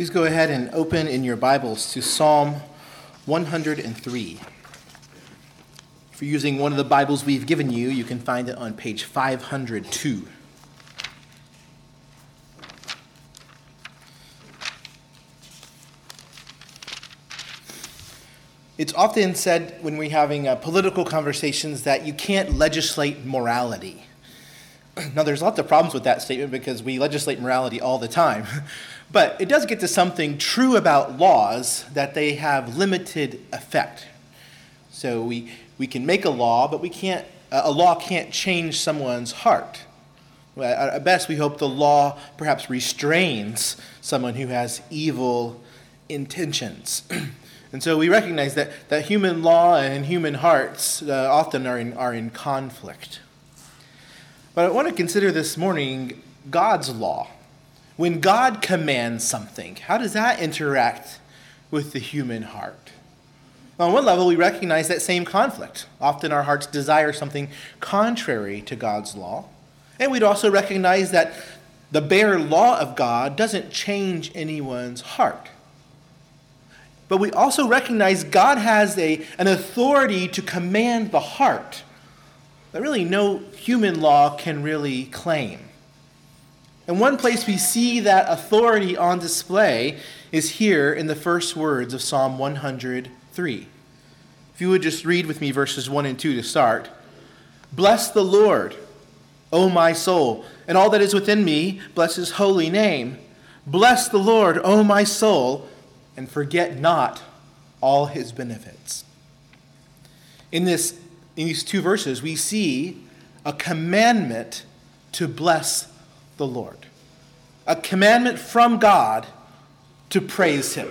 Please go ahead and open in your Bibles to Psalm 103. If you're using one of the Bibles we've given you, you can find it on page 502. It's often said when we're having uh, political conversations that you can't legislate morality. Now, there's lots of problems with that statement because we legislate morality all the time. But it does get to something true about laws that they have limited effect. So we, we can make a law, but we can't, a law can't change someone's heart. At best, we hope the law perhaps restrains someone who has evil intentions. and so we recognize that, that human law and human hearts uh, often are in, are in conflict. But I want to consider this morning God's law. When God commands something, how does that interact with the human heart? Well, On one level, we recognize that same conflict. Often our hearts desire something contrary to God's law. And we'd also recognize that the bare law of God doesn't change anyone's heart. But we also recognize God has a, an authority to command the heart that really no human law can really claim. And one place we see that authority on display is here in the first words of Psalm 103. If you would just read with me verses 1 and 2 to start. Bless the Lord, O my soul, and all that is within me, bless his holy name. Bless the Lord, O my soul, and forget not all his benefits. In this in these two verses, we see a commandment to bless the Lord, a commandment from God to praise Him.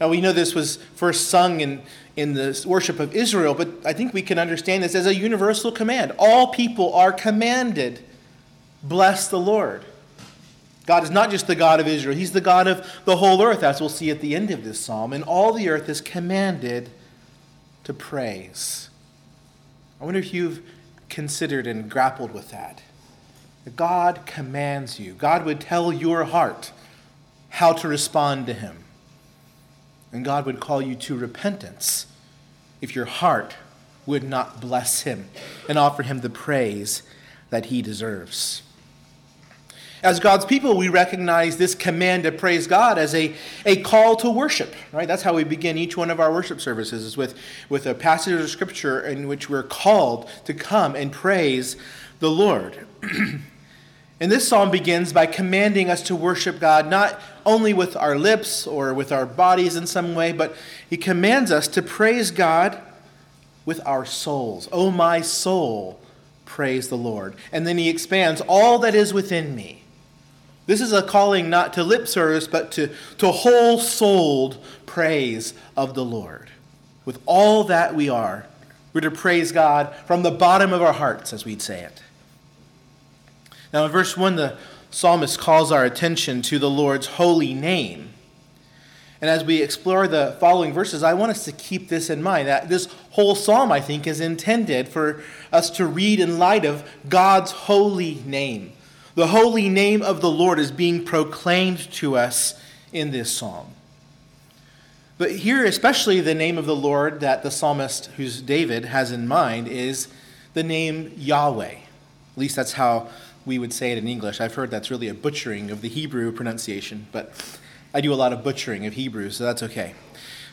Now, we know this was first sung in, in the worship of Israel, but I think we can understand this as a universal command. All people are commanded, bless the Lord. God is not just the God of Israel, He's the God of the whole earth, as we'll see at the end of this psalm. And all the earth is commanded to praise. I wonder if you've considered and grappled with that. God commands you, God would tell your heart how to respond to Him. And God would call you to repentance if your heart would not bless Him and offer Him the praise that He deserves. As God's people, we recognize this command to praise God as a, a call to worship, right? That's how we begin each one of our worship services, is with, with a passage of scripture in which we're called to come and praise the Lord. and this psalm begins by commanding us to worship God not only with our lips or with our bodies in some way, but he commands us to praise God with our souls. Oh, my soul, praise the Lord. And then he expands all that is within me. This is a calling not to lip service, but to, to whole souled praise of the Lord. With all that we are, we're to praise God from the bottom of our hearts, as we'd say it. Now, in verse 1, the psalmist calls our attention to the Lord's holy name. And as we explore the following verses, I want us to keep this in mind that this whole psalm, I think, is intended for us to read in light of God's holy name. The holy name of the Lord is being proclaimed to us in this psalm. But here, especially the name of the Lord that the psalmist, who's David, has in mind is the name Yahweh. At least that's how we would say it in English. I've heard that's really a butchering of the Hebrew pronunciation, but I do a lot of butchering of Hebrew, so that's okay.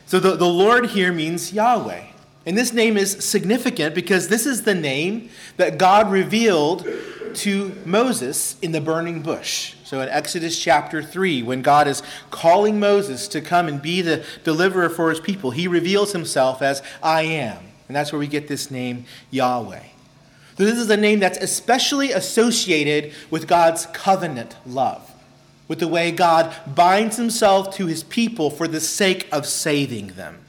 So the, the Lord here means Yahweh. And this name is significant because this is the name that God revealed to Moses in the burning bush. So in Exodus chapter 3, when God is calling Moses to come and be the deliverer for his people, he reveals himself as I am. And that's where we get this name Yahweh. So this is a name that's especially associated with God's covenant love, with the way God binds himself to his people for the sake of saving them.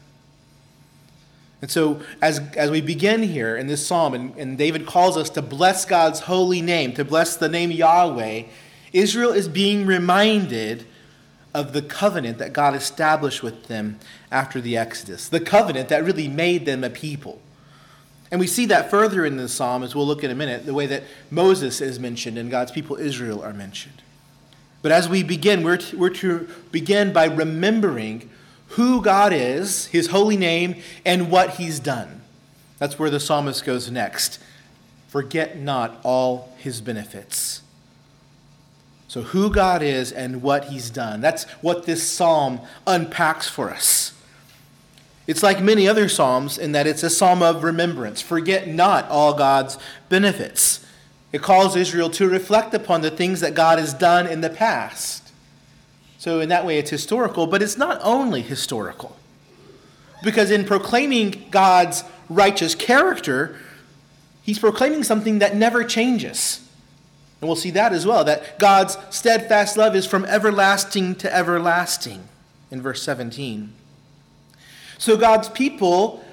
And so, as, as we begin here in this psalm, and, and David calls us to bless God's holy name, to bless the name Yahweh, Israel is being reminded of the covenant that God established with them after the Exodus, the covenant that really made them a people. And we see that further in the psalm, as we'll look in a minute, the way that Moses is mentioned and God's people Israel are mentioned. But as we begin, we're to, we're to begin by remembering who God is, his holy name, and what he's done. That's where the psalmist goes next. Forget not all his benefits. So, who God is and what he's done. That's what this psalm unpacks for us. It's like many other psalms in that it's a psalm of remembrance. Forget not all God's benefits. It calls Israel to reflect upon the things that God has done in the past. So, in that way, it's historical, but it's not only historical. Because in proclaiming God's righteous character, he's proclaiming something that never changes. And we'll see that as well that God's steadfast love is from everlasting to everlasting in verse 17. So God's people,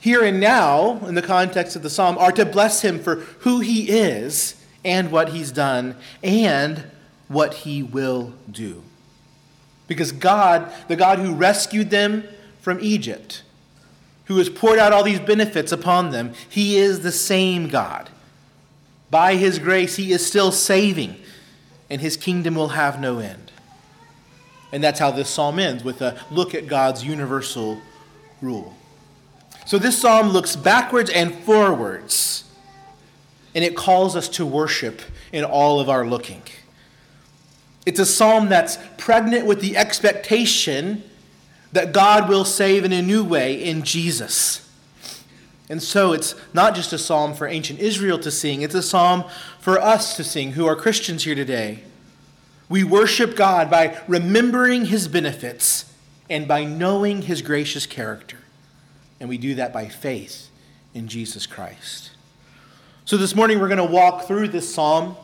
here and now, in the context of the psalm, are to bless him for who he is and what he's done and what he will do. Because God, the God who rescued them from Egypt, who has poured out all these benefits upon them, he is the same God. By his grace, he is still saving, and his kingdom will have no end. And that's how this psalm ends with a look at God's universal rule. So this psalm looks backwards and forwards, and it calls us to worship in all of our looking. It's a psalm that's pregnant with the expectation that God will save in a new way in Jesus. And so it's not just a psalm for ancient Israel to sing, it's a psalm for us to sing who are Christians here today. We worship God by remembering his benefits and by knowing his gracious character. And we do that by faith in Jesus Christ. So this morning we're going to walk through this psalm,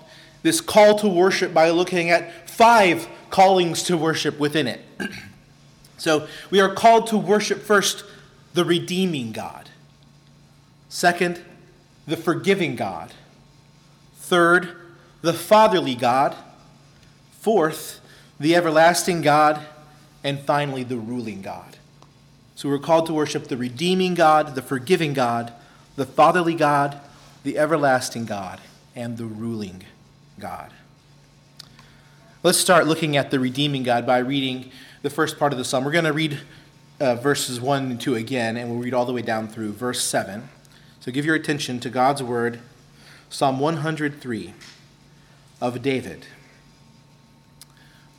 this call to worship, by looking at five callings to worship within it. so we are called to worship first the redeeming God, second, the forgiving God, third, the fatherly God, fourth, the everlasting God and finally, the ruling God. So we're called to worship the redeeming God, the forgiving God, the fatherly God, the everlasting God, and the ruling God. Let's start looking at the redeeming God by reading the first part of the psalm. We're going to read uh, verses 1 and 2 again, and we'll read all the way down through verse 7. So give your attention to God's word, Psalm 103 of David.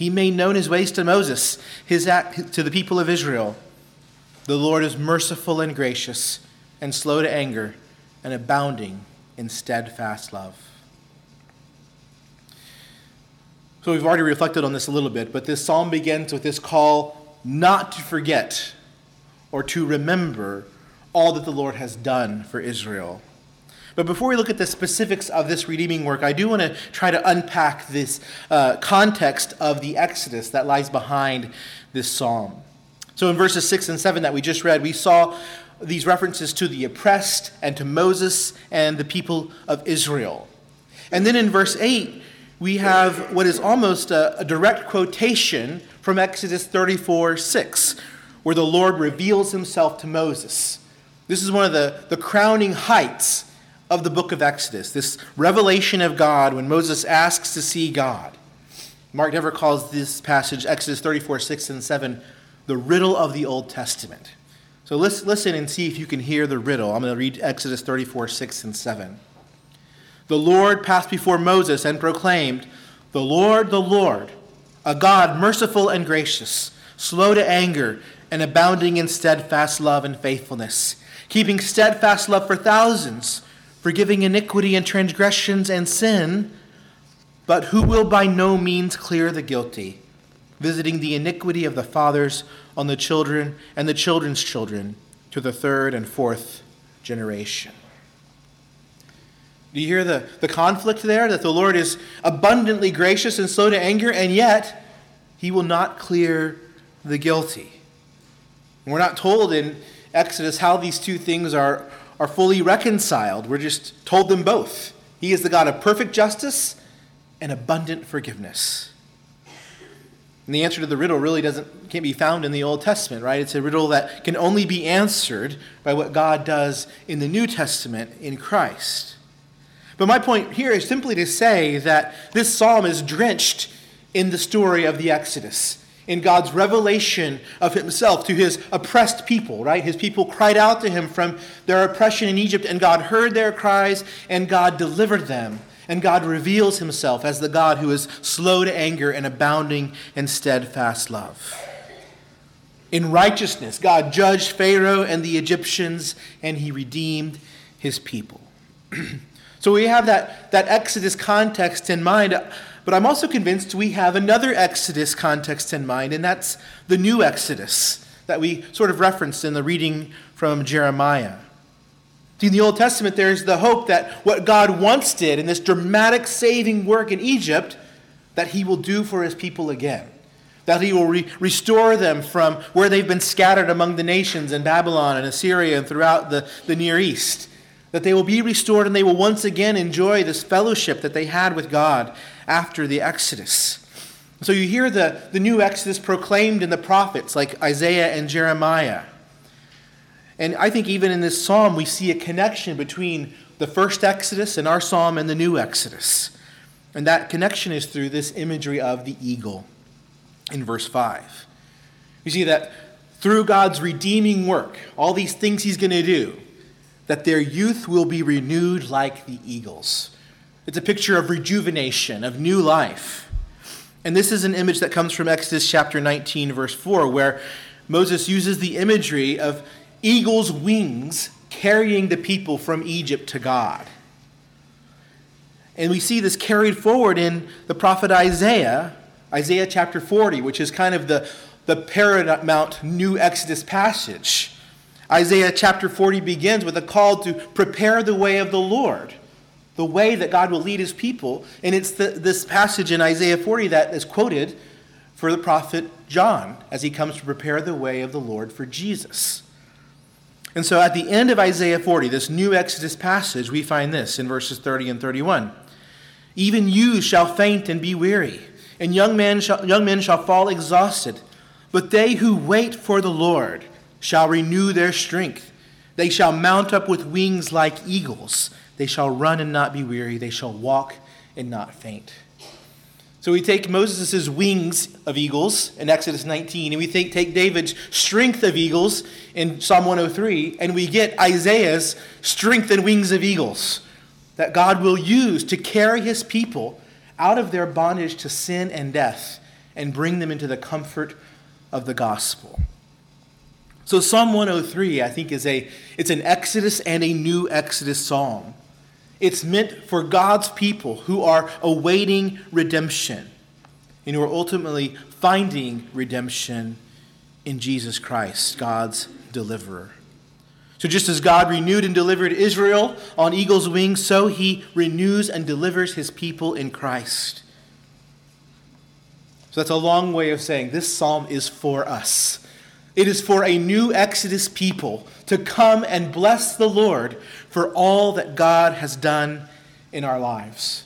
He made known his ways to Moses, his act to the people of Israel. The Lord is merciful and gracious, and slow to anger, and abounding in steadfast love. So we've already reflected on this a little bit, but this psalm begins with this call not to forget or to remember all that the Lord has done for Israel. But before we look at the specifics of this redeeming work, I do want to try to unpack this uh, context of the Exodus that lies behind this psalm. So in verses 6 and 7 that we just read, we saw these references to the oppressed and to Moses and the people of Israel. And then in verse 8, we have what is almost a, a direct quotation from Exodus 34 6, where the Lord reveals himself to Moses. This is one of the, the crowning heights of the book of Exodus, this revelation of God when Moses asks to see God. Mark Dever calls this passage, Exodus 34, 6 and 7, the riddle of the Old Testament. So let's listen and see if you can hear the riddle. I'm going to read Exodus 34, 6 and 7. The Lord passed before Moses and proclaimed, The Lord, the Lord, a God merciful and gracious, slow to anger, and abounding in steadfast love and faithfulness, keeping steadfast love for thousands forgiving iniquity and transgressions and sin, but who will by no means clear the guilty, visiting the iniquity of the fathers on the children and the children's children to the third and fourth generation. Do you hear the, the conflict there? That the Lord is abundantly gracious and slow to anger, and yet he will not clear the guilty. We're not told in Exodus how these two things are, are fully reconciled. We're just told them both. He is the God of perfect justice and abundant forgiveness. And the answer to the riddle really doesn't can't be found in the Old Testament, right? It's a riddle that can only be answered by what God does in the New Testament in Christ. But my point here is simply to say that this psalm is drenched in the story of the Exodus in God's revelation of himself to his oppressed people, right? His people cried out to him from their oppression in Egypt, and God heard their cries, and God delivered them. And God reveals himself as the God who is slow to anger and abounding in steadfast love. In righteousness, God judged Pharaoh and the Egyptians, and he redeemed his people. so we have that, that Exodus context in mind. But I'm also convinced we have another Exodus context in mind, and that's the new Exodus that we sort of referenced in the reading from Jeremiah. In the Old Testament, there's the hope that what God once did in this dramatic saving work in Egypt, that he will do for his people again. That he will re- restore them from where they've been scattered among the nations in Babylon and Assyria and throughout the, the Near East. That they will be restored and they will once again enjoy this fellowship that they had with God after the Exodus. So you hear the, the new Exodus proclaimed in the prophets like Isaiah and Jeremiah. And I think even in this psalm, we see a connection between the first Exodus and our psalm and the new Exodus. And that connection is through this imagery of the eagle in verse 5. You see that through God's redeeming work, all these things He's going to do, that their youth will be renewed like the eagles. It's a picture of rejuvenation, of new life. And this is an image that comes from Exodus chapter 19, verse 4, where Moses uses the imagery of eagle's wings carrying the people from Egypt to God. And we see this carried forward in the prophet Isaiah, Isaiah chapter 40, which is kind of the, the paramount new Exodus passage. Isaiah chapter 40 begins with a call to prepare the way of the Lord the way that God will lead his people. And it's the, this passage in Isaiah 40 that is quoted for the prophet John as he comes to prepare the way of the Lord for Jesus. And so at the end of Isaiah 40, this new Exodus passage, we find this in verses 30 and 31. Even you shall faint and be weary, and young men shall, young men shall fall exhausted. But they who wait for the Lord shall renew their strength. They shall mount up with wings like eagles. They shall run and not be weary. They shall walk and not faint. So we take Moses' wings of eagles in Exodus 19, and we take, take David's strength of eagles in Psalm 103, and we get Isaiah's strength and wings of eagles that God will use to carry his people out of their bondage to sin and death and bring them into the comfort of the gospel. So Psalm 103, I think, is a it's an Exodus and a new Exodus psalm. It's meant for God's people who are awaiting redemption and who are ultimately finding redemption in Jesus Christ, God's deliverer. So, just as God renewed and delivered Israel on eagle's wings, so he renews and delivers his people in Christ. So, that's a long way of saying this psalm is for us. It is for a new Exodus people to come and bless the Lord for all that God has done in our lives.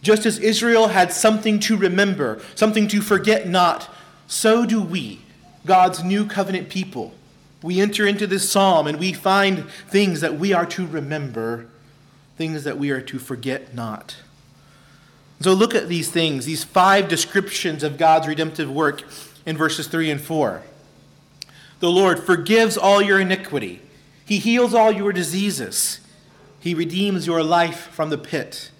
Just as Israel had something to remember, something to forget not, so do we, God's new covenant people. We enter into this psalm and we find things that we are to remember, things that we are to forget not. So look at these things, these five descriptions of God's redemptive work in verses 3 and 4. The Lord forgives all your iniquity. He heals all your diseases. He redeems your life from the pit.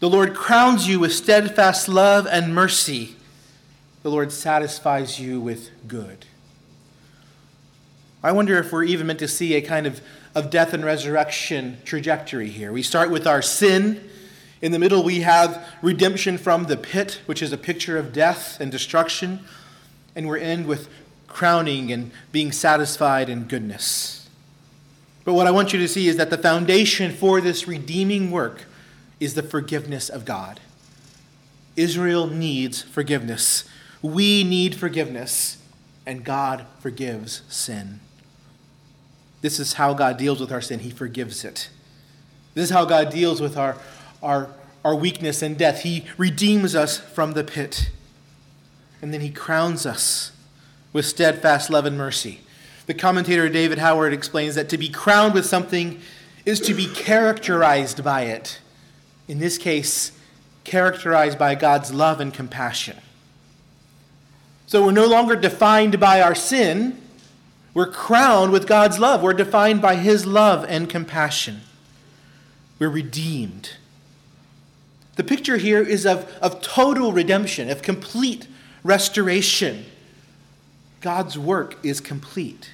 The Lord crowns you with steadfast love and mercy. The Lord satisfies you with good. I wonder if we're even meant to see a kind of, of death and resurrection trajectory here. We start with our sin. In the middle, we have redemption from the pit, which is a picture of death and destruction. And we end with crowning and being satisfied in goodness. But what I want you to see is that the foundation for this redeeming work is the forgiveness of God. Israel needs forgiveness. We need forgiveness, and God forgives sin. This is how God deals with our sin. He forgives it. This is how God deals with our, our, our weakness and death. He redeems us from the pit. And then He crowns us with steadfast love and mercy. The commentator David Howard explains that to be crowned with something is to be characterized by it. In this case, characterized by God's love and compassion. So we're no longer defined by our sin. We're crowned with God's love. We're defined by His love and compassion. We're redeemed. The picture here is of, of total redemption, of complete restoration. God's work is complete.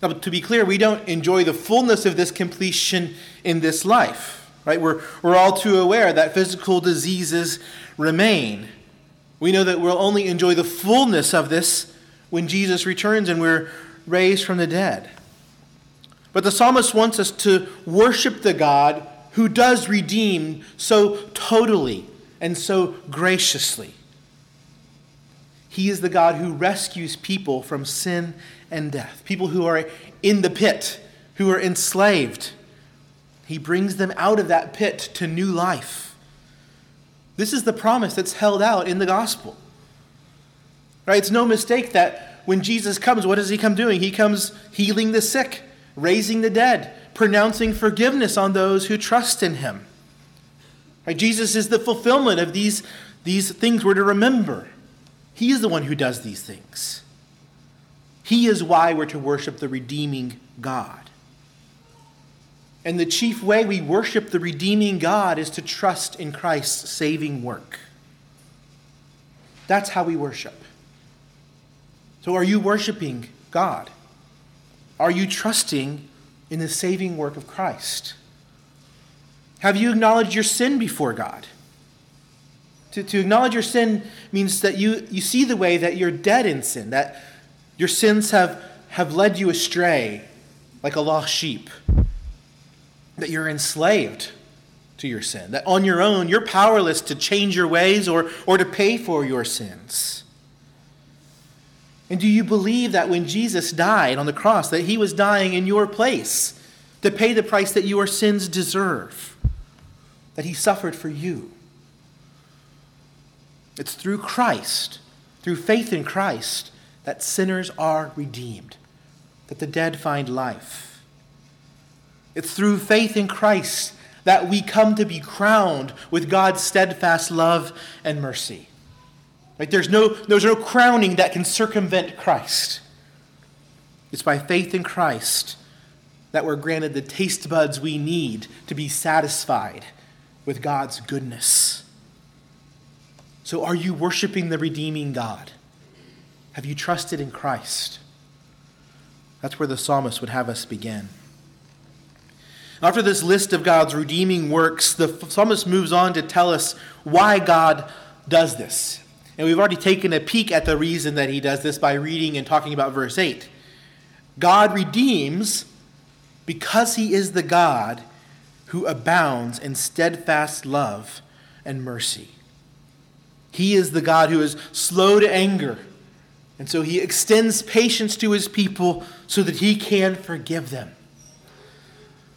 Now, to be clear, we don't enjoy the fullness of this completion in this life, right? We're, we're all too aware that physical diseases remain. We know that we'll only enjoy the fullness of this when Jesus returns and we're raised from the dead. But the psalmist wants us to worship the God who does redeem so totally and so graciously. He is the God who rescues people from sin and death, people who are in the pit, who are enslaved. He brings them out of that pit to new life. This is the promise that's held out in the gospel. Right? It's no mistake that when Jesus comes, what does he come doing? He comes healing the sick, raising the dead, pronouncing forgiveness on those who trust in him. Right? Jesus is the fulfillment of these, these things we're to remember. He is the one who does these things. He is why we're to worship the redeeming God. And the chief way we worship the redeeming God is to trust in Christ's saving work. That's how we worship. So, are you worshiping God? Are you trusting in the saving work of Christ? Have you acknowledged your sin before God? To, to acknowledge your sin means that you, you see the way that you're dead in sin, that your sins have, have led you astray like a lost sheep. That you're enslaved to your sin. That on your own, you're powerless to change your ways or, or to pay for your sins. And do you believe that when Jesus died on the cross, that he was dying in your place to pay the price that your sins deserve? That he suffered for you? It's through Christ, through faith in Christ, that sinners are redeemed, that the dead find life. It's through faith in Christ that we come to be crowned with God's steadfast love and mercy. Right? There's, no, there's no crowning that can circumvent Christ. It's by faith in Christ that we're granted the taste buds we need to be satisfied with God's goodness. So, are you worshiping the redeeming God? Have you trusted in Christ? That's where the psalmist would have us begin. After this list of God's redeeming works, the psalmist moves on to tell us why God does this. And we've already taken a peek at the reason that he does this by reading and talking about verse 8. God redeems because he is the God who abounds in steadfast love and mercy. He is the God who is slow to anger and so he extends patience to his people so that he can forgive them.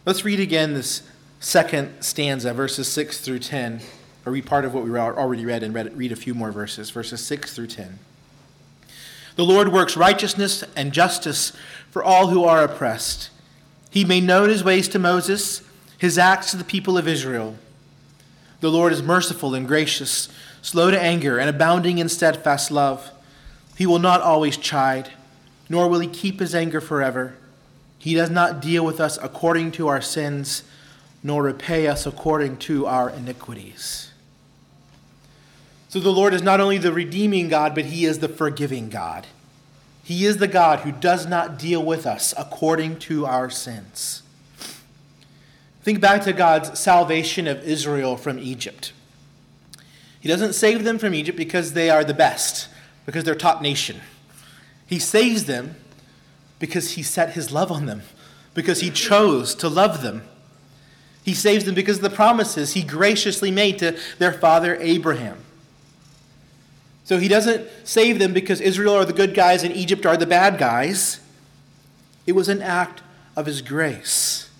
Let's read again this second stanza, verses 6 through 10, or read part of what we already read and read, read a few more verses, verses 6 through 10. The Lord works righteousness and justice for all who are oppressed. He made known his ways to Moses, his acts to the people of Israel. The Lord is merciful and gracious, slow to anger, and abounding in steadfast love. He will not always chide, nor will he keep his anger forever. He does not deal with us according to our sins, nor repay us according to our iniquities. So the Lord is not only the redeeming God, but he is the forgiving God. He is the God who does not deal with us according to our sins. Think back to God's salvation of Israel from Egypt. He doesn't save them from Egypt because they are the best because they're top nation. He saves them because he set his love on them. because he chose to love them. He saves them because of the promises he graciously made to their father Abraham. So he doesn't save them because Israel are the good guys and Egypt are the bad guys. It was an act of his grace.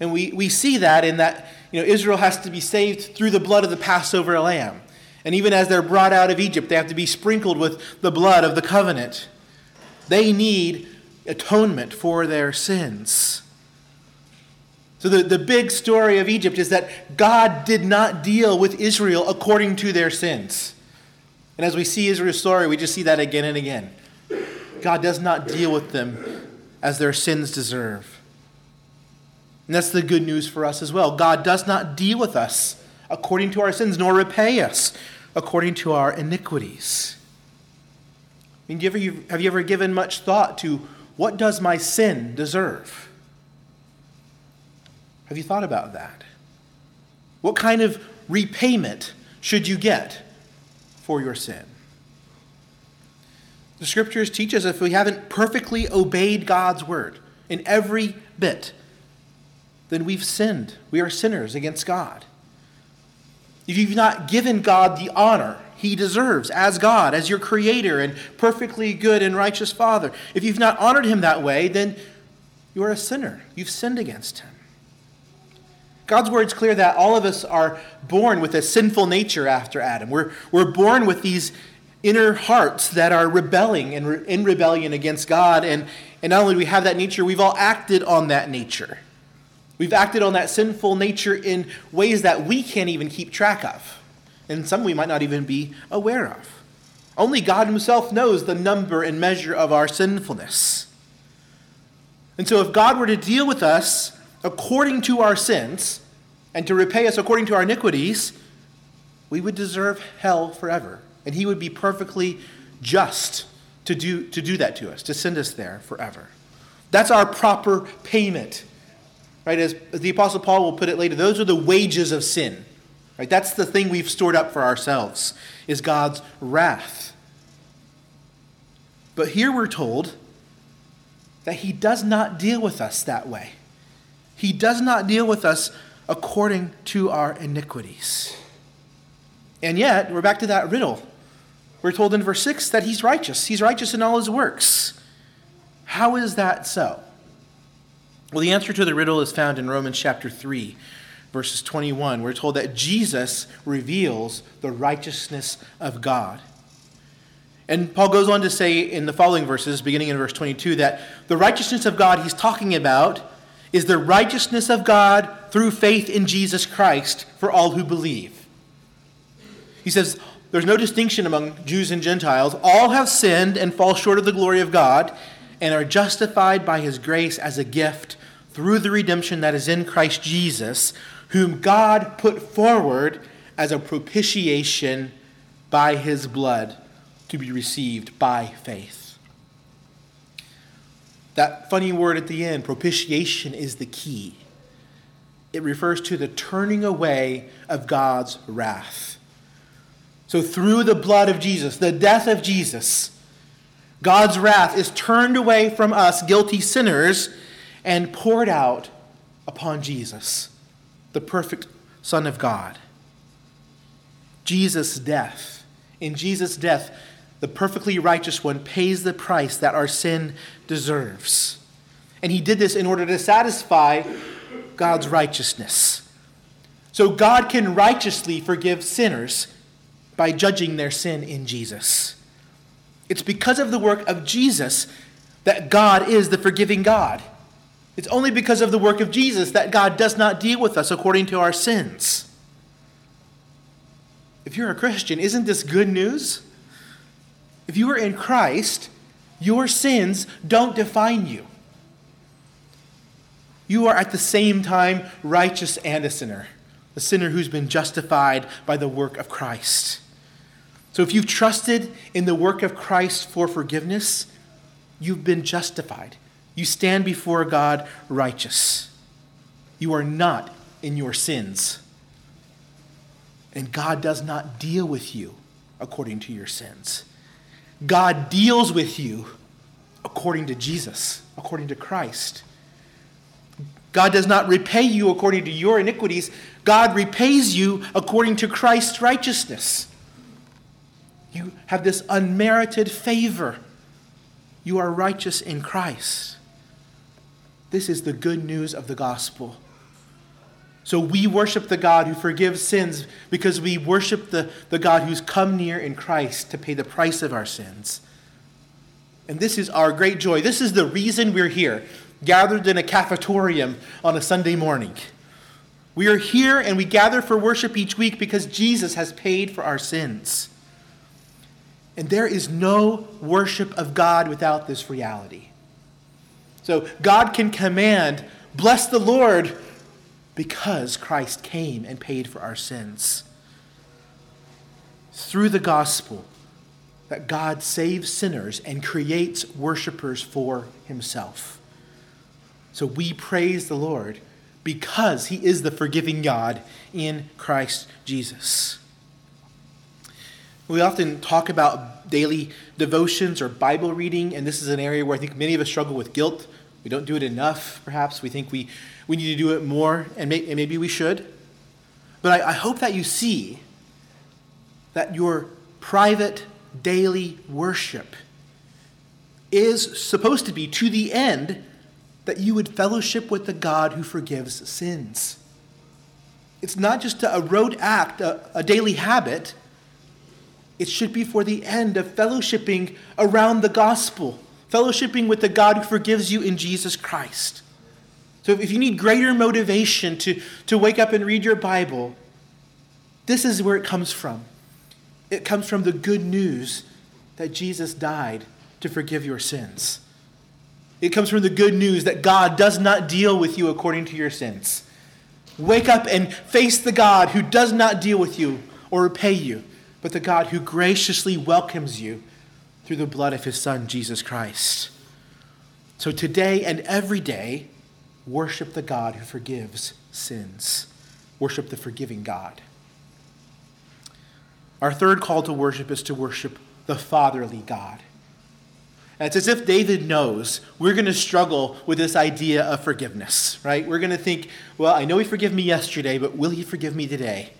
And we, we see that in that you know, Israel has to be saved through the blood of the Passover lamb. And even as they're brought out of Egypt, they have to be sprinkled with the blood of the covenant. They need atonement for their sins. So, the, the big story of Egypt is that God did not deal with Israel according to their sins. And as we see Israel's story, we just see that again and again. God does not deal with them as their sins deserve. And that's the good news for us as well. God does not deal with us according to our sins, nor repay us according to our iniquities. I mean, have you ever given much thought to what does my sin deserve? Have you thought about that? What kind of repayment should you get for your sin? The scriptures teach us if we haven't perfectly obeyed God's word in every bit, then we've sinned. We are sinners against God. If you've not given God the honor he deserves as God, as your creator and perfectly good and righteous Father, if you've not honored him that way, then you are a sinner. You've sinned against him. God's word's clear that all of us are born with a sinful nature after Adam. We're, we're born with these inner hearts that are rebelling and re- in rebellion against God. And, and not only do we have that nature, we've all acted on that nature. We've acted on that sinful nature in ways that we can't even keep track of, and some we might not even be aware of. Only God Himself knows the number and measure of our sinfulness. And so, if God were to deal with us according to our sins and to repay us according to our iniquities, we would deserve hell forever. And he would be perfectly just to do, to do that to us, to send us there forever. That's our proper payment. Right? As, as the Apostle Paul will put it later, those are the wages of sin. Right? That's the thing we've stored up for ourselves, is God's wrath. But here we're told that he does not deal with us that way. He does not deal with us according to our iniquities. And yet, we're back to that riddle. We're told in verse 6 that he's righteous. He's righteous in all his works. How is that so? Well, the answer to the riddle is found in Romans chapter 3, verses 21. We're told that Jesus reveals the righteousness of God. And Paul goes on to say in the following verses, beginning in verse 22, that the righteousness of God he's talking about is the righteousness of God through faith in Jesus Christ for all who believe. He says, There's no distinction among Jews and Gentiles. All have sinned and fall short of the glory of God and are justified by his grace as a gift through the redemption that is in Christ Jesus, whom God put forward as a propitiation by his blood to be received by faith. That funny word at the end, propitiation, is the key. It refers to the turning away of God's wrath. So, through the blood of Jesus, the death of Jesus, God's wrath is turned away from us, guilty sinners, and poured out upon Jesus, the perfect Son of God. Jesus' death. In Jesus' death, the perfectly righteous one, pays the price that our sin deserves. And he did this in order to satisfy God's righteousness. So God can righteously forgive sinners by judging their sin in Jesus. It's because of the work of Jesus that God is the forgiving God. It's only because of the work of Jesus that God does not deal with us according to our sins. If you're a Christian, isn't this good news? If you are in Christ, your sins don't define you. You are at the same time righteous and a sinner, a sinner who's been justified by the work of Christ. So if you've trusted in the work of Christ for forgiveness, you've been justified. You stand before God righteous. You are not in your sins. And God does not deal with you according to your sins. God deals with you according to Jesus, according to Christ. God does not repay you according to your iniquities. God repays you according to Christ's righteousness. You have this unmerited favor. You are righteous in Christ. This is the good news of the gospel. So we worship the God who forgives sins because we worship the, the God who's come near in Christ to pay the price of our sins. And this is our great joy. This is the reason we're here, gathered in a cafetorium on a Sunday morning. We are here and we gather for worship each week because Jesus has paid for our sins. And there is no worship of God without this reality. So God can command, bless the Lord, because Christ came and paid for our sins. Through the gospel, that God saves sinners and creates worshipers for himself. So we praise the Lord because he is the forgiving God in Christ Jesus. We often talk about daily devotions or Bible reading, and this is an area where I think many of us struggle with guilt. We don't do it enough, perhaps. We think we, we need to do it more, and, may, and maybe we should. But I, I hope that you see that your private daily worship is supposed to be to the end that you would fellowship with the God who forgives sins. It's not just a rote act, a, a daily habit it should be for the end of fellowshipping around the gospel, fellowshipping with the God who forgives you in Jesus Christ. So if you need greater motivation to, to wake up and read your Bible, this is where it comes from. It comes from the good news that Jesus died to forgive your sins. It comes from the good news that God does not deal with you according to your sins. Wake up and face the God who does not deal with you or repay you but the God who graciously welcomes you through the blood of his Son, Jesus Christ. So today and every day, worship the God who forgives sins. Worship the forgiving God. Our third call to worship is to worship the fatherly God. And it's as if David knows we're going to struggle with this idea of forgiveness, right? We're going to think, well, I know he forgave me yesterday, but will he forgive me today?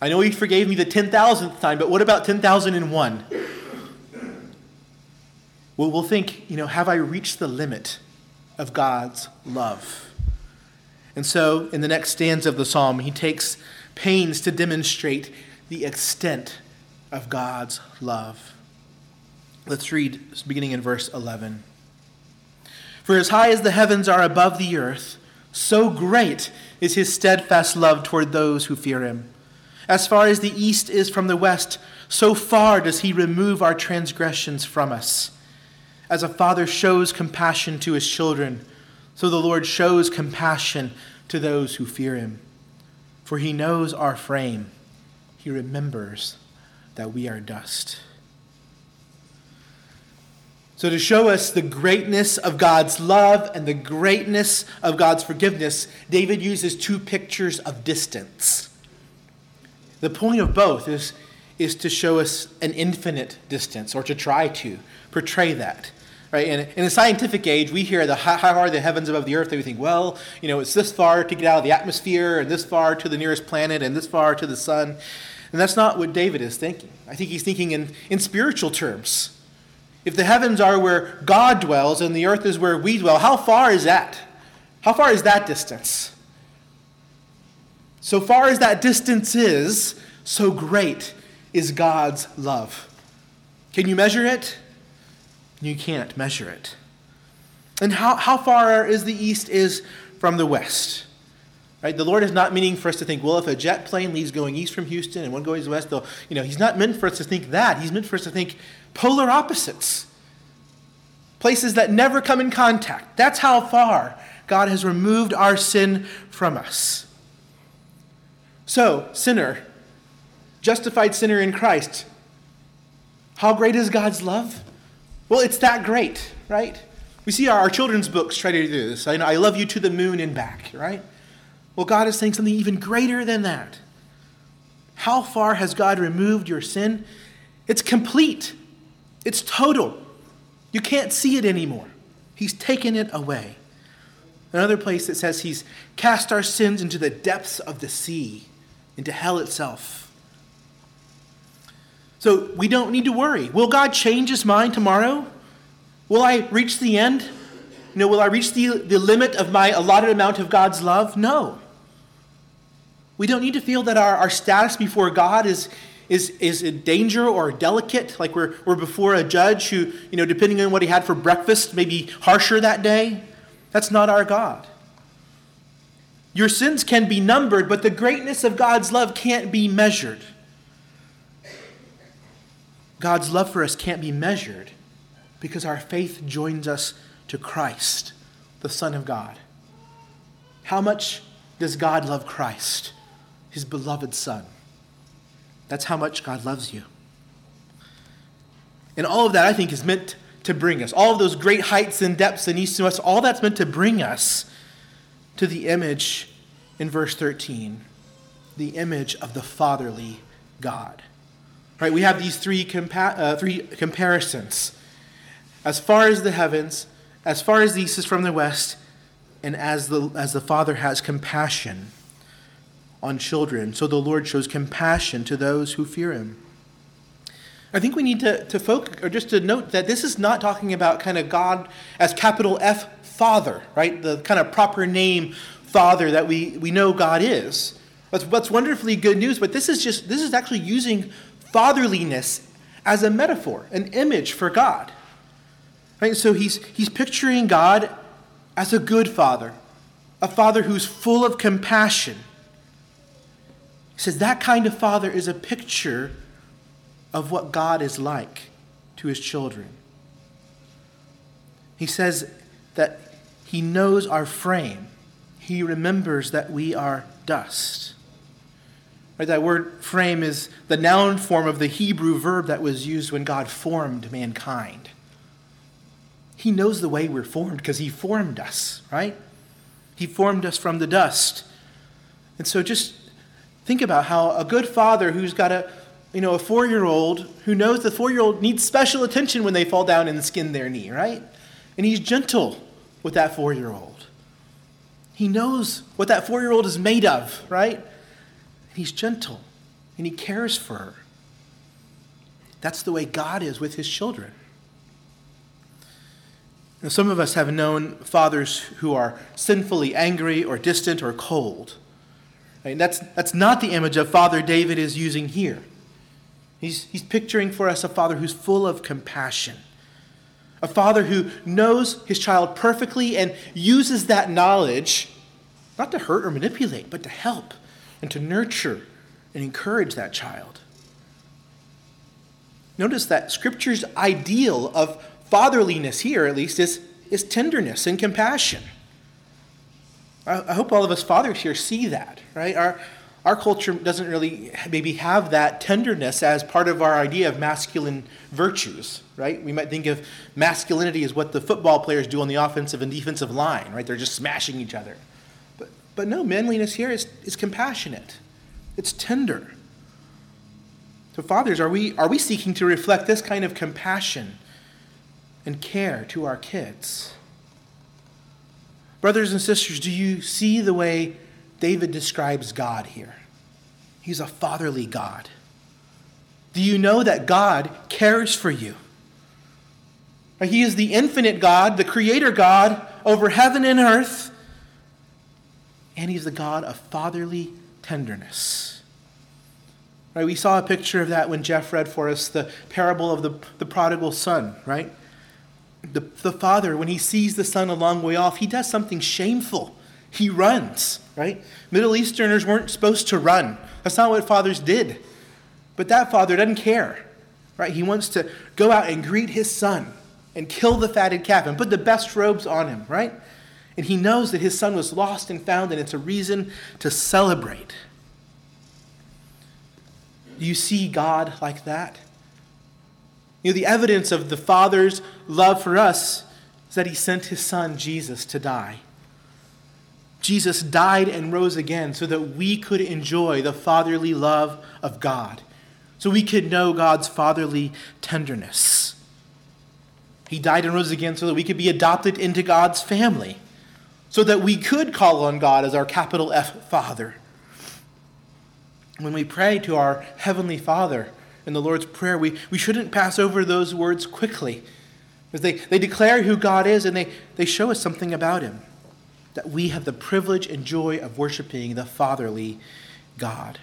I know he forgave me the 10,000th time, but what about 10,001? Well, we'll think, you know, have I reached the limit of God's love? And so, in the next stanza of the psalm, he takes pains to demonstrate the extent of God's love. Let's read beginning in verse 11. For as high as the heavens are above the earth, so great is his steadfast love toward those who fear him. As far as the east is from the west, so far does he remove our transgressions from us. As a father shows compassion to his children, so the Lord shows compassion to those who fear him. For he knows our frame, he remembers that we are dust. So, to show us the greatness of God's love and the greatness of God's forgiveness, David uses two pictures of distance. The point of both is, is to show us an infinite distance, or to try to portray that. Right? And in the scientific age, we hear the how far the heavens above the earth, and we think, well, you know, it's this far to get out of the atmosphere, and this far to the nearest planet, and this far to the sun. And that's not what David is thinking. I think he's thinking in, in spiritual terms. If the heavens are where God dwells and the earth is where we dwell, how far is that? How far is that distance? So far as that distance is, so great is God's love. Can you measure it? You can't measure it. And how, how far is the east is from the west? Right? The Lord is not meaning for us to think, well, if a jet plane leaves going east from Houston and one goes west, they'll, you know, he's not meant for us to think that. He's meant for us to think polar opposites. Places that never come in contact. That's how far God has removed our sin from us. So, sinner, justified sinner in Christ, how great is God's love? Well, it's that great, right? We see our, children's books try to do this. I, I love you to the moon and back, right? Well, God is saying something even greater than that. How far has God removed your sin? It's complete, it's total. You can't see it anymore. He's taken it away. Another place that says he's cast our sins into the depths of the sea, into hell itself. So we don't need to worry. Will God change his mind tomorrow? Will I reach the end? You know, will I reach the, the limit of my allotted amount of God's love? No. We don't need to feel that our, our status before God is, is, is in danger or delicate, like we're, we're before a judge who, you know, depending on what he had for breakfast, may be harsher that day. That's not our God. Your sins can be numbered, but the greatness of God's love can't be measured. God's love for us can't be measured because our faith joins us to Christ, the Son of God. How much does God love Christ, his beloved Son? That's how much God loves you. And all of that, I think, is meant to bring us. All of those great heights and depths and east and west, all that's meant to bring us to the image in verse 13 the image of the fatherly God. Right? We have these three, compa- uh, three comparisons. As far as the heavens, as far as the east is from the west, and as the, as the Father has compassion on children, so the Lord shows compassion to those who fear him. I think we need to, to focus, or just to note that this is not talking about kind of God as capital F Father, right? The kind of proper name Father that we, we know God is. That's, that's wonderfully good news, but this is just, this is actually using fatherliness as a metaphor, an image for God. Right? So he's, he's picturing God as a good father, a father who's full of compassion. He says that kind of father is a picture of what God is like to his children. He says that he knows our frame, he remembers that we are dust. Right, that word frame is the noun form of the Hebrew verb that was used when God formed mankind. He knows the way we're formed because He formed us, right? He formed us from the dust. And so just think about how a good father who's got a you know, a four year old who knows the four year old needs special attention when they fall down and skin their knee, right? And he's gentle with that four year old. He knows what that four year old is made of, right? And he's gentle and he cares for her. That's the way God is with his children. Now, some of us have known fathers who are sinfully angry or distant or cold. Right? That's, that's not the image of Father David is using here. He's, he's picturing for us a father who's full of compassion, a father who knows his child perfectly and uses that knowledge not to hurt or manipulate, but to help and to nurture and encourage that child. Notice that Scripture's ideal of fatherliness here, at least, is, is tenderness and compassion. I, I hope all of us fathers here see that, right? Our, our culture doesn't really maybe have that tenderness as part of our idea of masculine virtues, right? We might think of masculinity as what the football players do on the offensive and defensive line, right? They're just smashing each other. But, but no, manliness here is, is compassionate, it's tender. So, fathers, are we, are we seeking to reflect this kind of compassion and care to our kids? Brothers and sisters, do you see the way David describes God here. He's a fatherly God. Do you know that God cares for you? He is the infinite God, the creator God over heaven and earth, and He's the God of fatherly tenderness. Right? We saw a picture of that when Jeff read for us the parable of the, the prodigal son, right? The, the father, when he sees the son a long way off, he does something shameful. He runs right? Middle Easterners weren't supposed to run. That's not what fathers did. But that father doesn't care, right? He wants to go out and greet his son and kill the fatted calf and put the best robes on him, right? And he knows that his son was lost and found, and it's a reason to celebrate. Do you see God like that? You know, the evidence of the Father's love for us is that he sent his son, Jesus, to die. Jesus died and rose again so that we could enjoy the fatherly love of God, so we could know God's fatherly tenderness. He died and rose again so that we could be adopted into God's family, so that we could call on God as our capital F Father. When we pray to our Heavenly Father in the Lord's Prayer, we, we shouldn't pass over those words quickly. Because they, they declare who God is and they, they show us something about Him. That we have the privilege and joy of worshiping the fatherly God.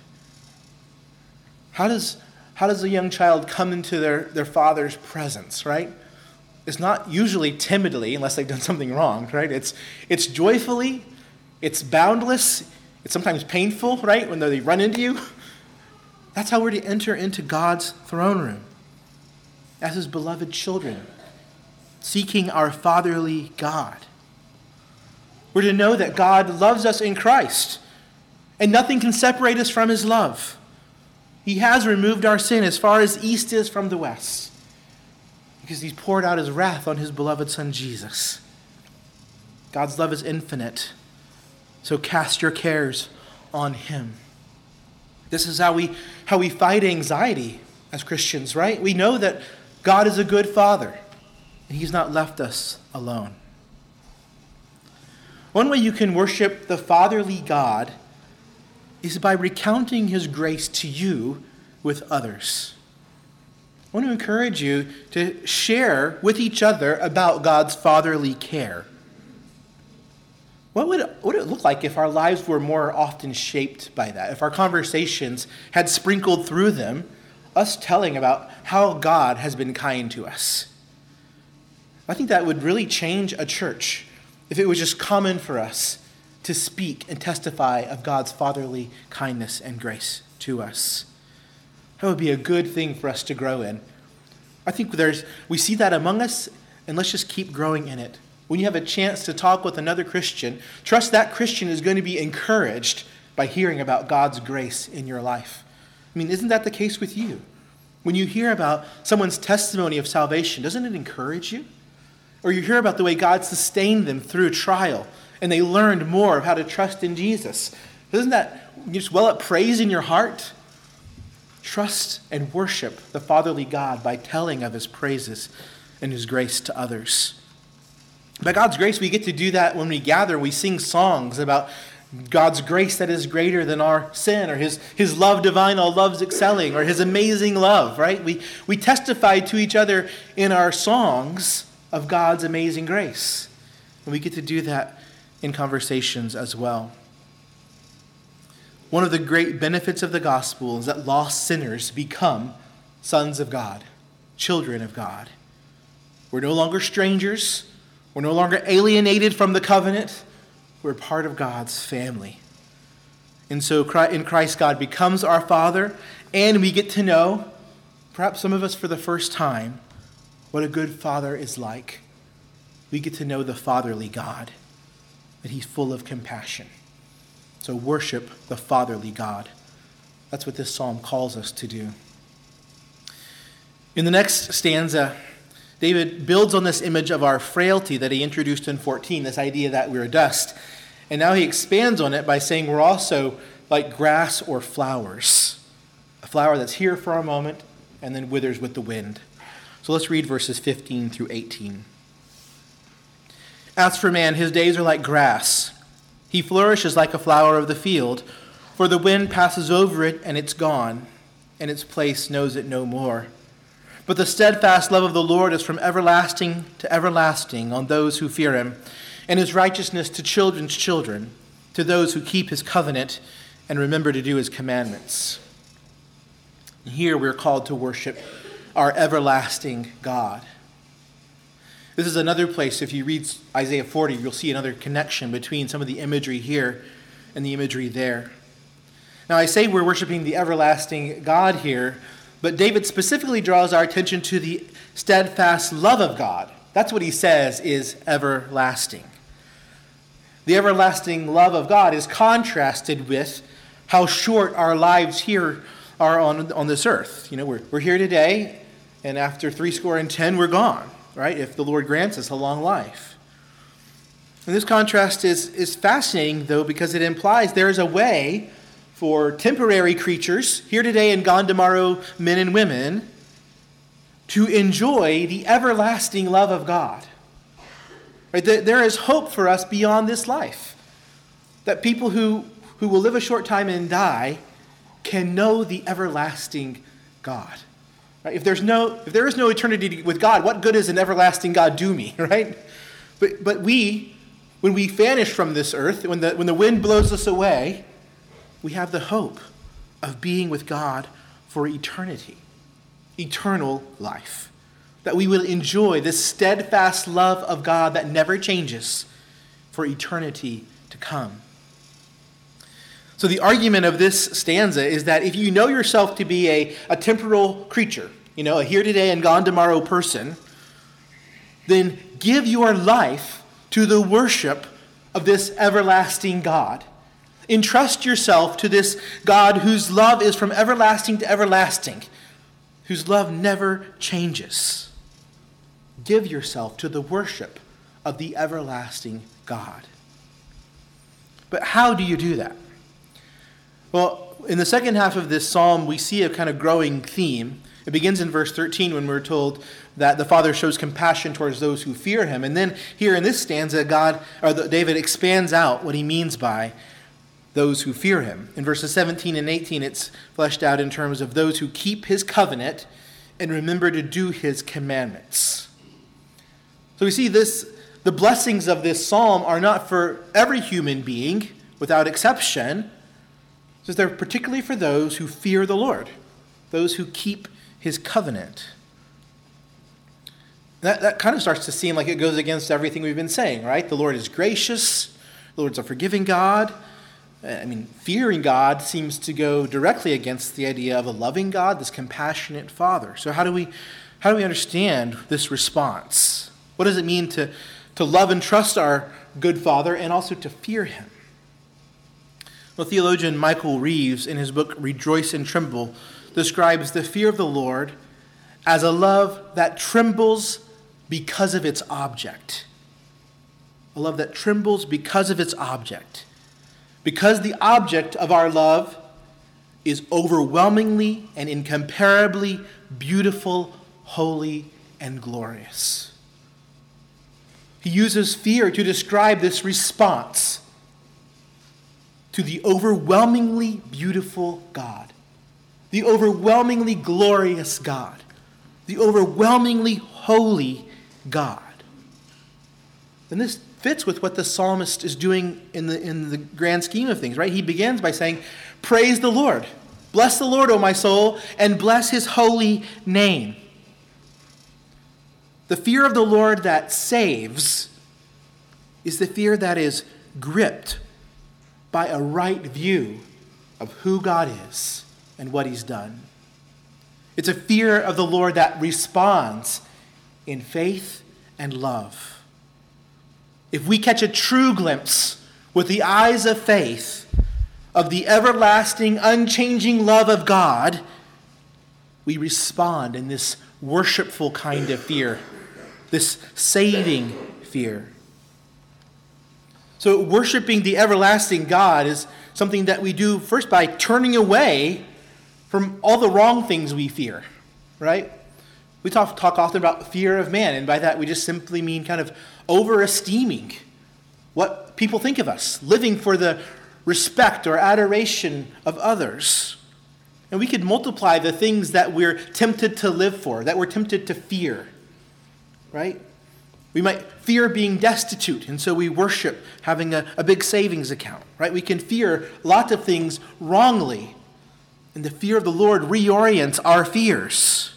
How does, how does a young child come into their, their father's presence, right? It's not usually timidly, unless they've done something wrong, right? It's, it's joyfully, it's boundless, it's sometimes painful, right? When they run into you. That's how we're to enter into God's throne room as his beloved children, seeking our fatherly God. We're to know that God loves us in Christ, and nothing can separate us from his love. He has removed our sin as far as east is from the west because he's poured out his wrath on his beloved son Jesus. God's love is infinite, so cast your cares on him. This is how we, how we fight anxiety as Christians, right? We know that God is a good father, and he's not left us alone. One way you can worship the fatherly God is by recounting his grace to you with others. I want to encourage you to share with each other about God's fatherly care. What would, what would it look like if our lives were more often shaped by that? If our conversations had sprinkled through them us telling about how God has been kind to us? I think that would really change a church if it was just common for us to speak and testify of God's fatherly kindness and grace to us. That would be a good thing for us to grow in. I think there's, we see that among us, and let's just keep growing in it. When you have a chance to talk with another Christian, trust that Christian is going to be encouraged by hearing about God's grace in your life. I mean, isn't that the case with you? When you hear about someone's testimony of salvation, doesn't it encourage you? Or you hear about the way God sustained them through trial and they learned more of how to trust in Jesus. Doesn't that just well up praise in your heart? Trust and worship the fatherly God by telling of his praises and his grace to others. By God's grace, we get to do that when we gather. We sing songs about God's grace that is greater than our sin, or his, his love divine, all loves excelling, or his amazing love, right? We, we testify to each other in our songs of God's amazing grace. And we get to do that in conversations as well. One of the great benefits of the gospel is that lost sinners become sons of God, children of God. We're no longer strangers, we're no longer alienated from the covenant, we're part of God's family. And so in Christ, God becomes our Father, and we get to know, perhaps some of us for the first time, what a good Father is like. We get to know the fatherly God that he's full of compassion. So worship the fatherly God. That's what this psalm calls us to do. In the next stanza, David builds on this image of our frailty that he introduced in 14, this idea that we're dust. And now he expands on it by saying we're also like grass or flowers, a flower that's here for a moment and then withers with the wind. So let's read verses 15 through 18. As for man, his days are like grass. He flourishes like a flower of the field, for the wind passes over it and it's gone, and its place knows it no more. But the steadfast love of the Lord is from everlasting to everlasting on those who fear him, and his righteousness to children's children, to those who keep his covenant and remember to do his commandments. Here we're called to worship our everlasting God. This is another place, if you read Isaiah 40, you'll see another connection between some of the imagery here and the imagery there. Now, I say we're worshiping the everlasting God here, but David specifically draws our attention to the steadfast love of God. That's what he says is everlasting. The everlasting love of God is contrasted with how short our lives here are on, on this earth. You know, we're, we're here today, and after three score and ten, we're gone right? If the Lord grants us a long life. And this contrast is, is fascinating, though, because it implies there is a way for temporary creatures, here today and gone tomorrow, men and women, to enjoy the everlasting love of God. Right? There is hope for us beyond this life. That people who, who will live a short time and die can know the everlasting God. Right? If, there's no, if there is no eternity with God, what good does an everlasting God do me? Right? But, but we, when we vanish from this earth, when the, when the wind blows us away, we have the hope of being with God for eternity, eternal life. That we will enjoy this steadfast love of God that never changes for eternity to come. So, the argument of this stanza is that if you know yourself to be a, a temporal creature, you know, a here today and gone tomorrow person, then give your life to the worship of this everlasting God. Entrust yourself to this God whose love is from everlasting to everlasting, whose love never changes. Give yourself to the worship of the everlasting God. But how do you do that? Well, in the second half of this psalm, we see a kind of growing theme. It begins in verse 13 when we're told that the Father shows compassion towards those who fear him. And then here in this stanza, God or David expands out what he means by those who fear him. In verses 17 and 18, it's fleshed out in terms of those who keep his covenant and remember to do his commandments. So we see this the blessings of this psalm are not for every human being without exception says they're particularly for those who fear the Lord, those who keep his covenant. That, that kind of starts to seem like it goes against everything we've been saying, right? The Lord is gracious, the Lord's a forgiving God. Uh, I mean, fearing God seems to go directly against the idea of a loving God, this compassionate Father. So, how do we, how do we understand this response? What does it mean to, to love and trust our good Father and also to fear Him? Well, theologian Michael Reeves, in his book Rejoice and Tremble, describes the fear of the Lord as a love that trembles because of its object. A love that trembles because of its object. Because the object of our love is overwhelmingly and incomparably beautiful, holy, and glorious. He uses fear to describe this response to the overwhelmingly beautiful God, the overwhelmingly glorious God, the overwhelmingly holy God. And this fits with what the psalmist is doing in the, in the grand scheme of things, right? He begins by saying, Praise the Lord. Bless the Lord, O my soul, and bless his holy name. The fear of the Lord that saves is the fear that is gripped by a right view of who God is and what He's done. It's a fear of the Lord that responds in faith and love. If we catch a true glimpse with the eyes of faith of the everlasting, unchanging love of God, we respond in this worshipful kind of fear, this saving fear. So, worshiping the everlasting God is something that we do first by turning away from all the wrong things we fear, right? We talk, talk often about fear of man, and by that we just simply mean kind of overesteeming what people think of us, living for the respect or adoration of others. And we could multiply the things that we're tempted to live for, that we're tempted to fear, right? We might fear being destitute, and so we worship having a, a big savings account, right? We can fear lots of things wrongly, and the fear of the Lord reorients our fears.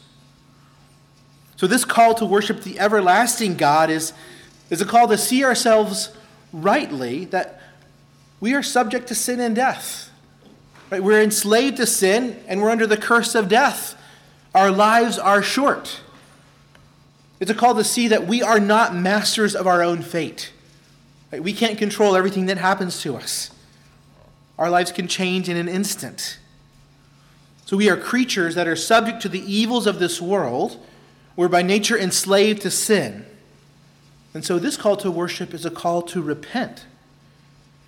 So, this call to worship the everlasting God is, is a call to see ourselves rightly that we are subject to sin and death. Right? We're enslaved to sin, and we're under the curse of death. Our lives are short. It's a call to see that we are not masters of our own fate. We can't control everything that happens to us. Our lives can change in an instant. So we are creatures that are subject to the evils of this world. We're by nature enslaved to sin. And so this call to worship is a call to repent.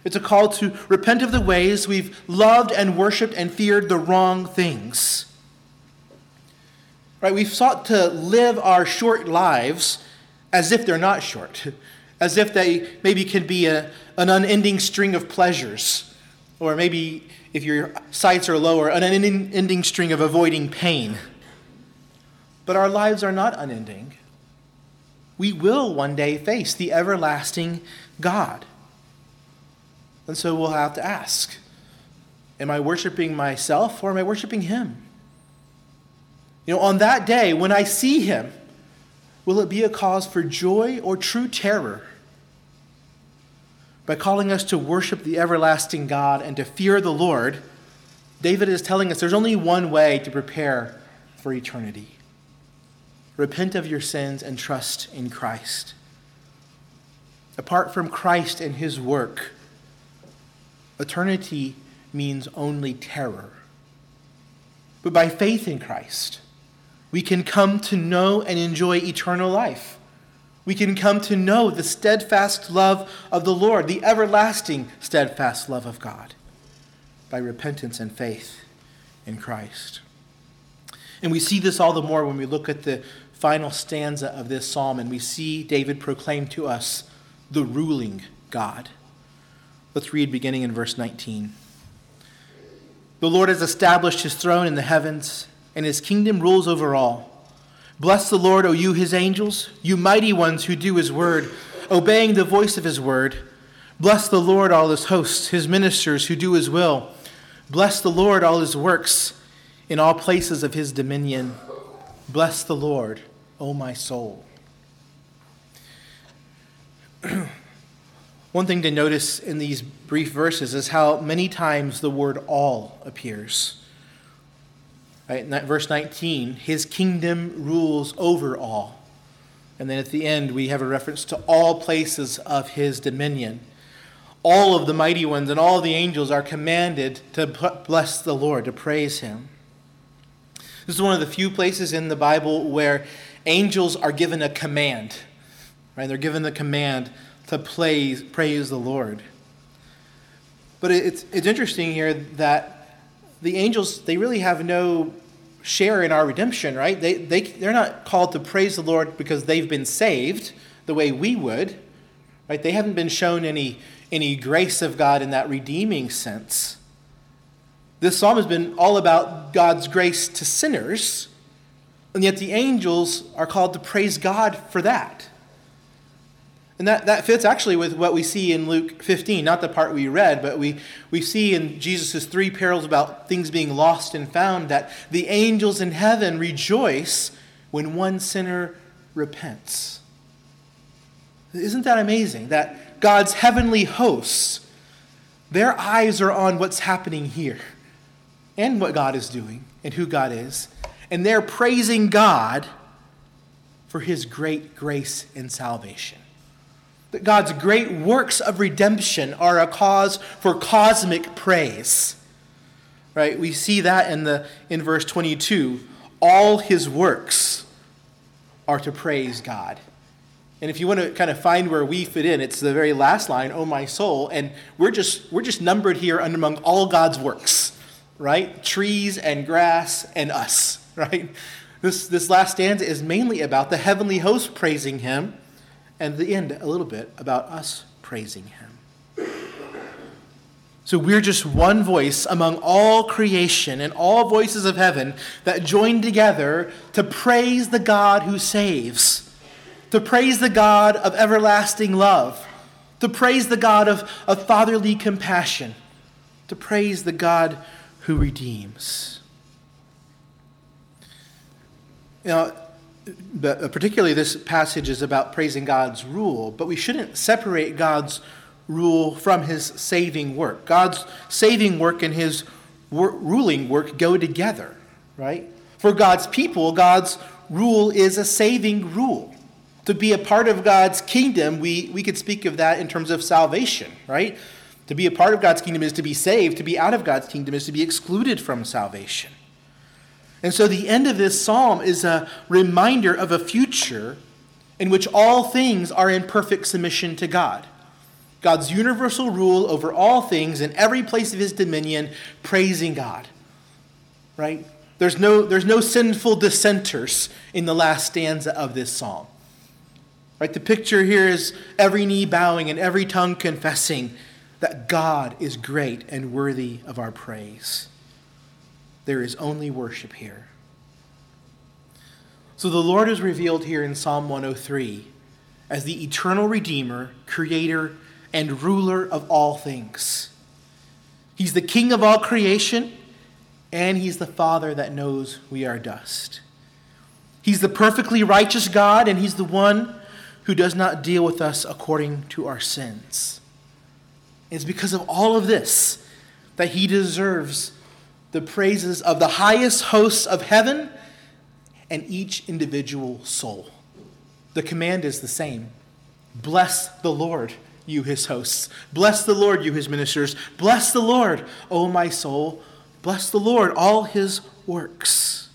It's a call to repent of the ways we've loved and worshiped and feared the wrong things. Right? We've sought to live our short lives as if they're not short, as if they maybe can be a, an unending string of pleasures, or maybe if your sights are lower, an unending string of avoiding pain. But our lives are not unending. We will one day face the everlasting God. And so we'll have to ask Am I worshiping myself or am I worshiping Him? You know, on that day, when I see Him, will it be a cause for joy or true terror? By calling us to worship the everlasting God and to fear the Lord, David is telling us there's only one way to prepare for eternity repent of your sins and trust in Christ. Apart from Christ and his work, eternity means only terror. But by faith in Christ, we can come to know and enjoy eternal life. We can come to know the steadfast love of the Lord, the everlasting steadfast love of God, by repentance and faith in Christ. And we see this all the more when we look at the final stanza of this psalm and we see David proclaim to us the ruling God. Let's read beginning in verse 19. The Lord has established his throne in the heavens, and his kingdom rules over all. Bless the Lord, O you his angels, you mighty ones who do his word, obeying the voice of his word. Bless the Lord, all his hosts, his ministers who do his will. Bless the Lord, all his works, in all places of his dominion. Bless the Lord, O my soul. One thing to notice in these brief verses is how many times the word all appears. Right, verse 19, his kingdom rules over all. And then at the end, we have a reference to all places of his dominion. All of the mighty ones and all the angels are commanded to bless the Lord, to praise him. This is one of the few places in the Bible where angels are given a command. Right? They're given the command to praise, praise the Lord. But it's, it's interesting here that the angels, they really have no share in our redemption, right? They, they, they're not called to praise the Lord because they've been saved the way we would, right? They haven't been shown any, any grace of God in that redeeming sense. This psalm has been all about God's grace to sinners, and yet the angels are called to praise God for that. And that, that fits actually with what we see in Luke 15, not the part we read, but we, we see in Jesus' three parables about things being lost and found that the angels in heaven rejoice when one sinner repents. Isn't that amazing? That God's heavenly hosts, their eyes are on what's happening here and what God is doing and who God is. And they're praising God for his great grace and salvation. That God's great works of redemption are a cause for cosmic praise. Right? We see that in the in verse 22. All his works are to praise God. And if you want to kind of find where we fit in, it's the very last line, "Oh my soul," and we're just we're just numbered here among all God's works right? Trees and grass and us, right? This, this last stanza is mainly about the heavenly host praising him, and the end, a little bit, about us praising him. So we're just one voice among all creation and all voices of heaven that join together to praise the God who saves, to praise the God of everlasting love, to praise the God of, of fatherly compassion, to praise the God who redeems. You know, but uh, particularly this passage is about praising God's rule, but we shouldn't separate God's rule from his saving work. God's saving work and his wor- ruling work go together, right? For God's people, God's rule is a saving rule. To be a part of God's kingdom, we, we could speak of that in terms of salvation, right? To be a part of God's kingdom is to be saved. To be out of God's kingdom is to be excluded from salvation. And so the end of this psalm is a reminder of a future in which all things are in perfect submission to God. God's universal rule over all things in every place of his dominion, praising God. Right? There's no, there's no sinful dissenters in the last stanza of this psalm. Right? The picture here is every knee bowing and every tongue confessing that God is great and worthy of our praise. There is only worship here. So the Lord is revealed here in Psalm 103 as the eternal Redeemer, Creator, and ruler of all things. He's the King of all creation, and He's the Father that knows we are dust. He's the perfectly righteous God, and He's the one who does not deal with us according to our sins. It's because of all of this that He deserves the praises of the highest hosts of heaven and each individual soul. The command is the same Bless the Lord, you his hosts. Bless the Lord, you his ministers. Bless the Lord, O my soul. Bless the Lord, all his works.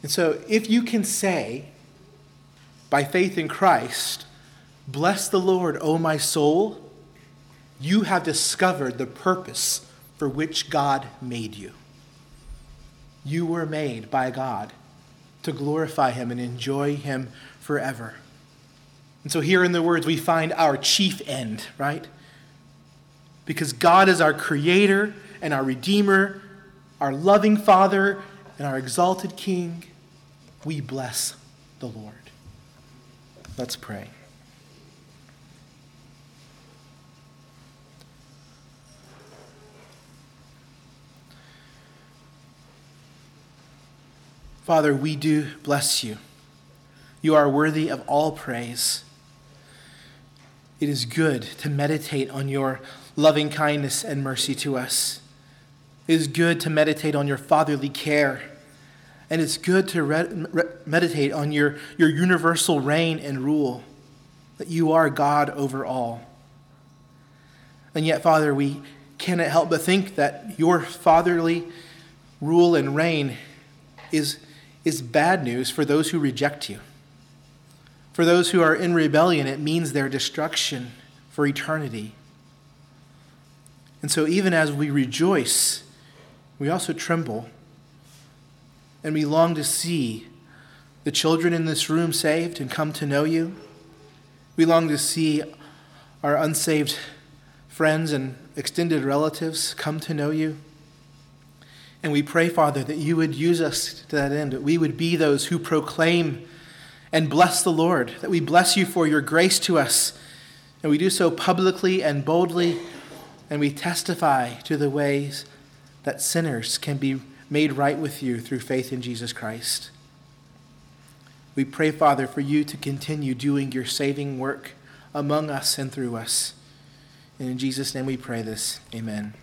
And so, if you can say, by faith in Christ, Bless the Lord, O my soul, you have discovered the purpose for which God made you. You were made by God to glorify Him and enjoy Him forever. And so, here in the words, we find our chief end, right? Because God is our creator and our redeemer, our loving Father, and our exalted King. We bless the Lord. Let's pray. Father, we do bless you. You are worthy of all praise. It is good to meditate on your loving kindness and mercy to us. It is good to meditate on your fatherly care. And it's good to re- re- meditate on your, your universal reign and rule, that you are God over all. And yet, Father, we cannot help but think that your fatherly rule and reign is is bad news for those who reject you. For those who are in rebellion, it means their destruction for eternity. And so, even as we rejoice, we also tremble. And we long to see the children in this room saved and come to know you. We long to see our unsaved friends and extended relatives come to know you. And we pray, Father, that you would use us to that end, that we would be those who proclaim and bless the Lord, that we bless you for your grace to us. And we do so publicly and boldly, and we testify to the ways that sinners can be made right with you through faith in Jesus Christ. We pray, Father, for you to continue doing your saving work among us and through us. And in Jesus' name we pray this. Amen.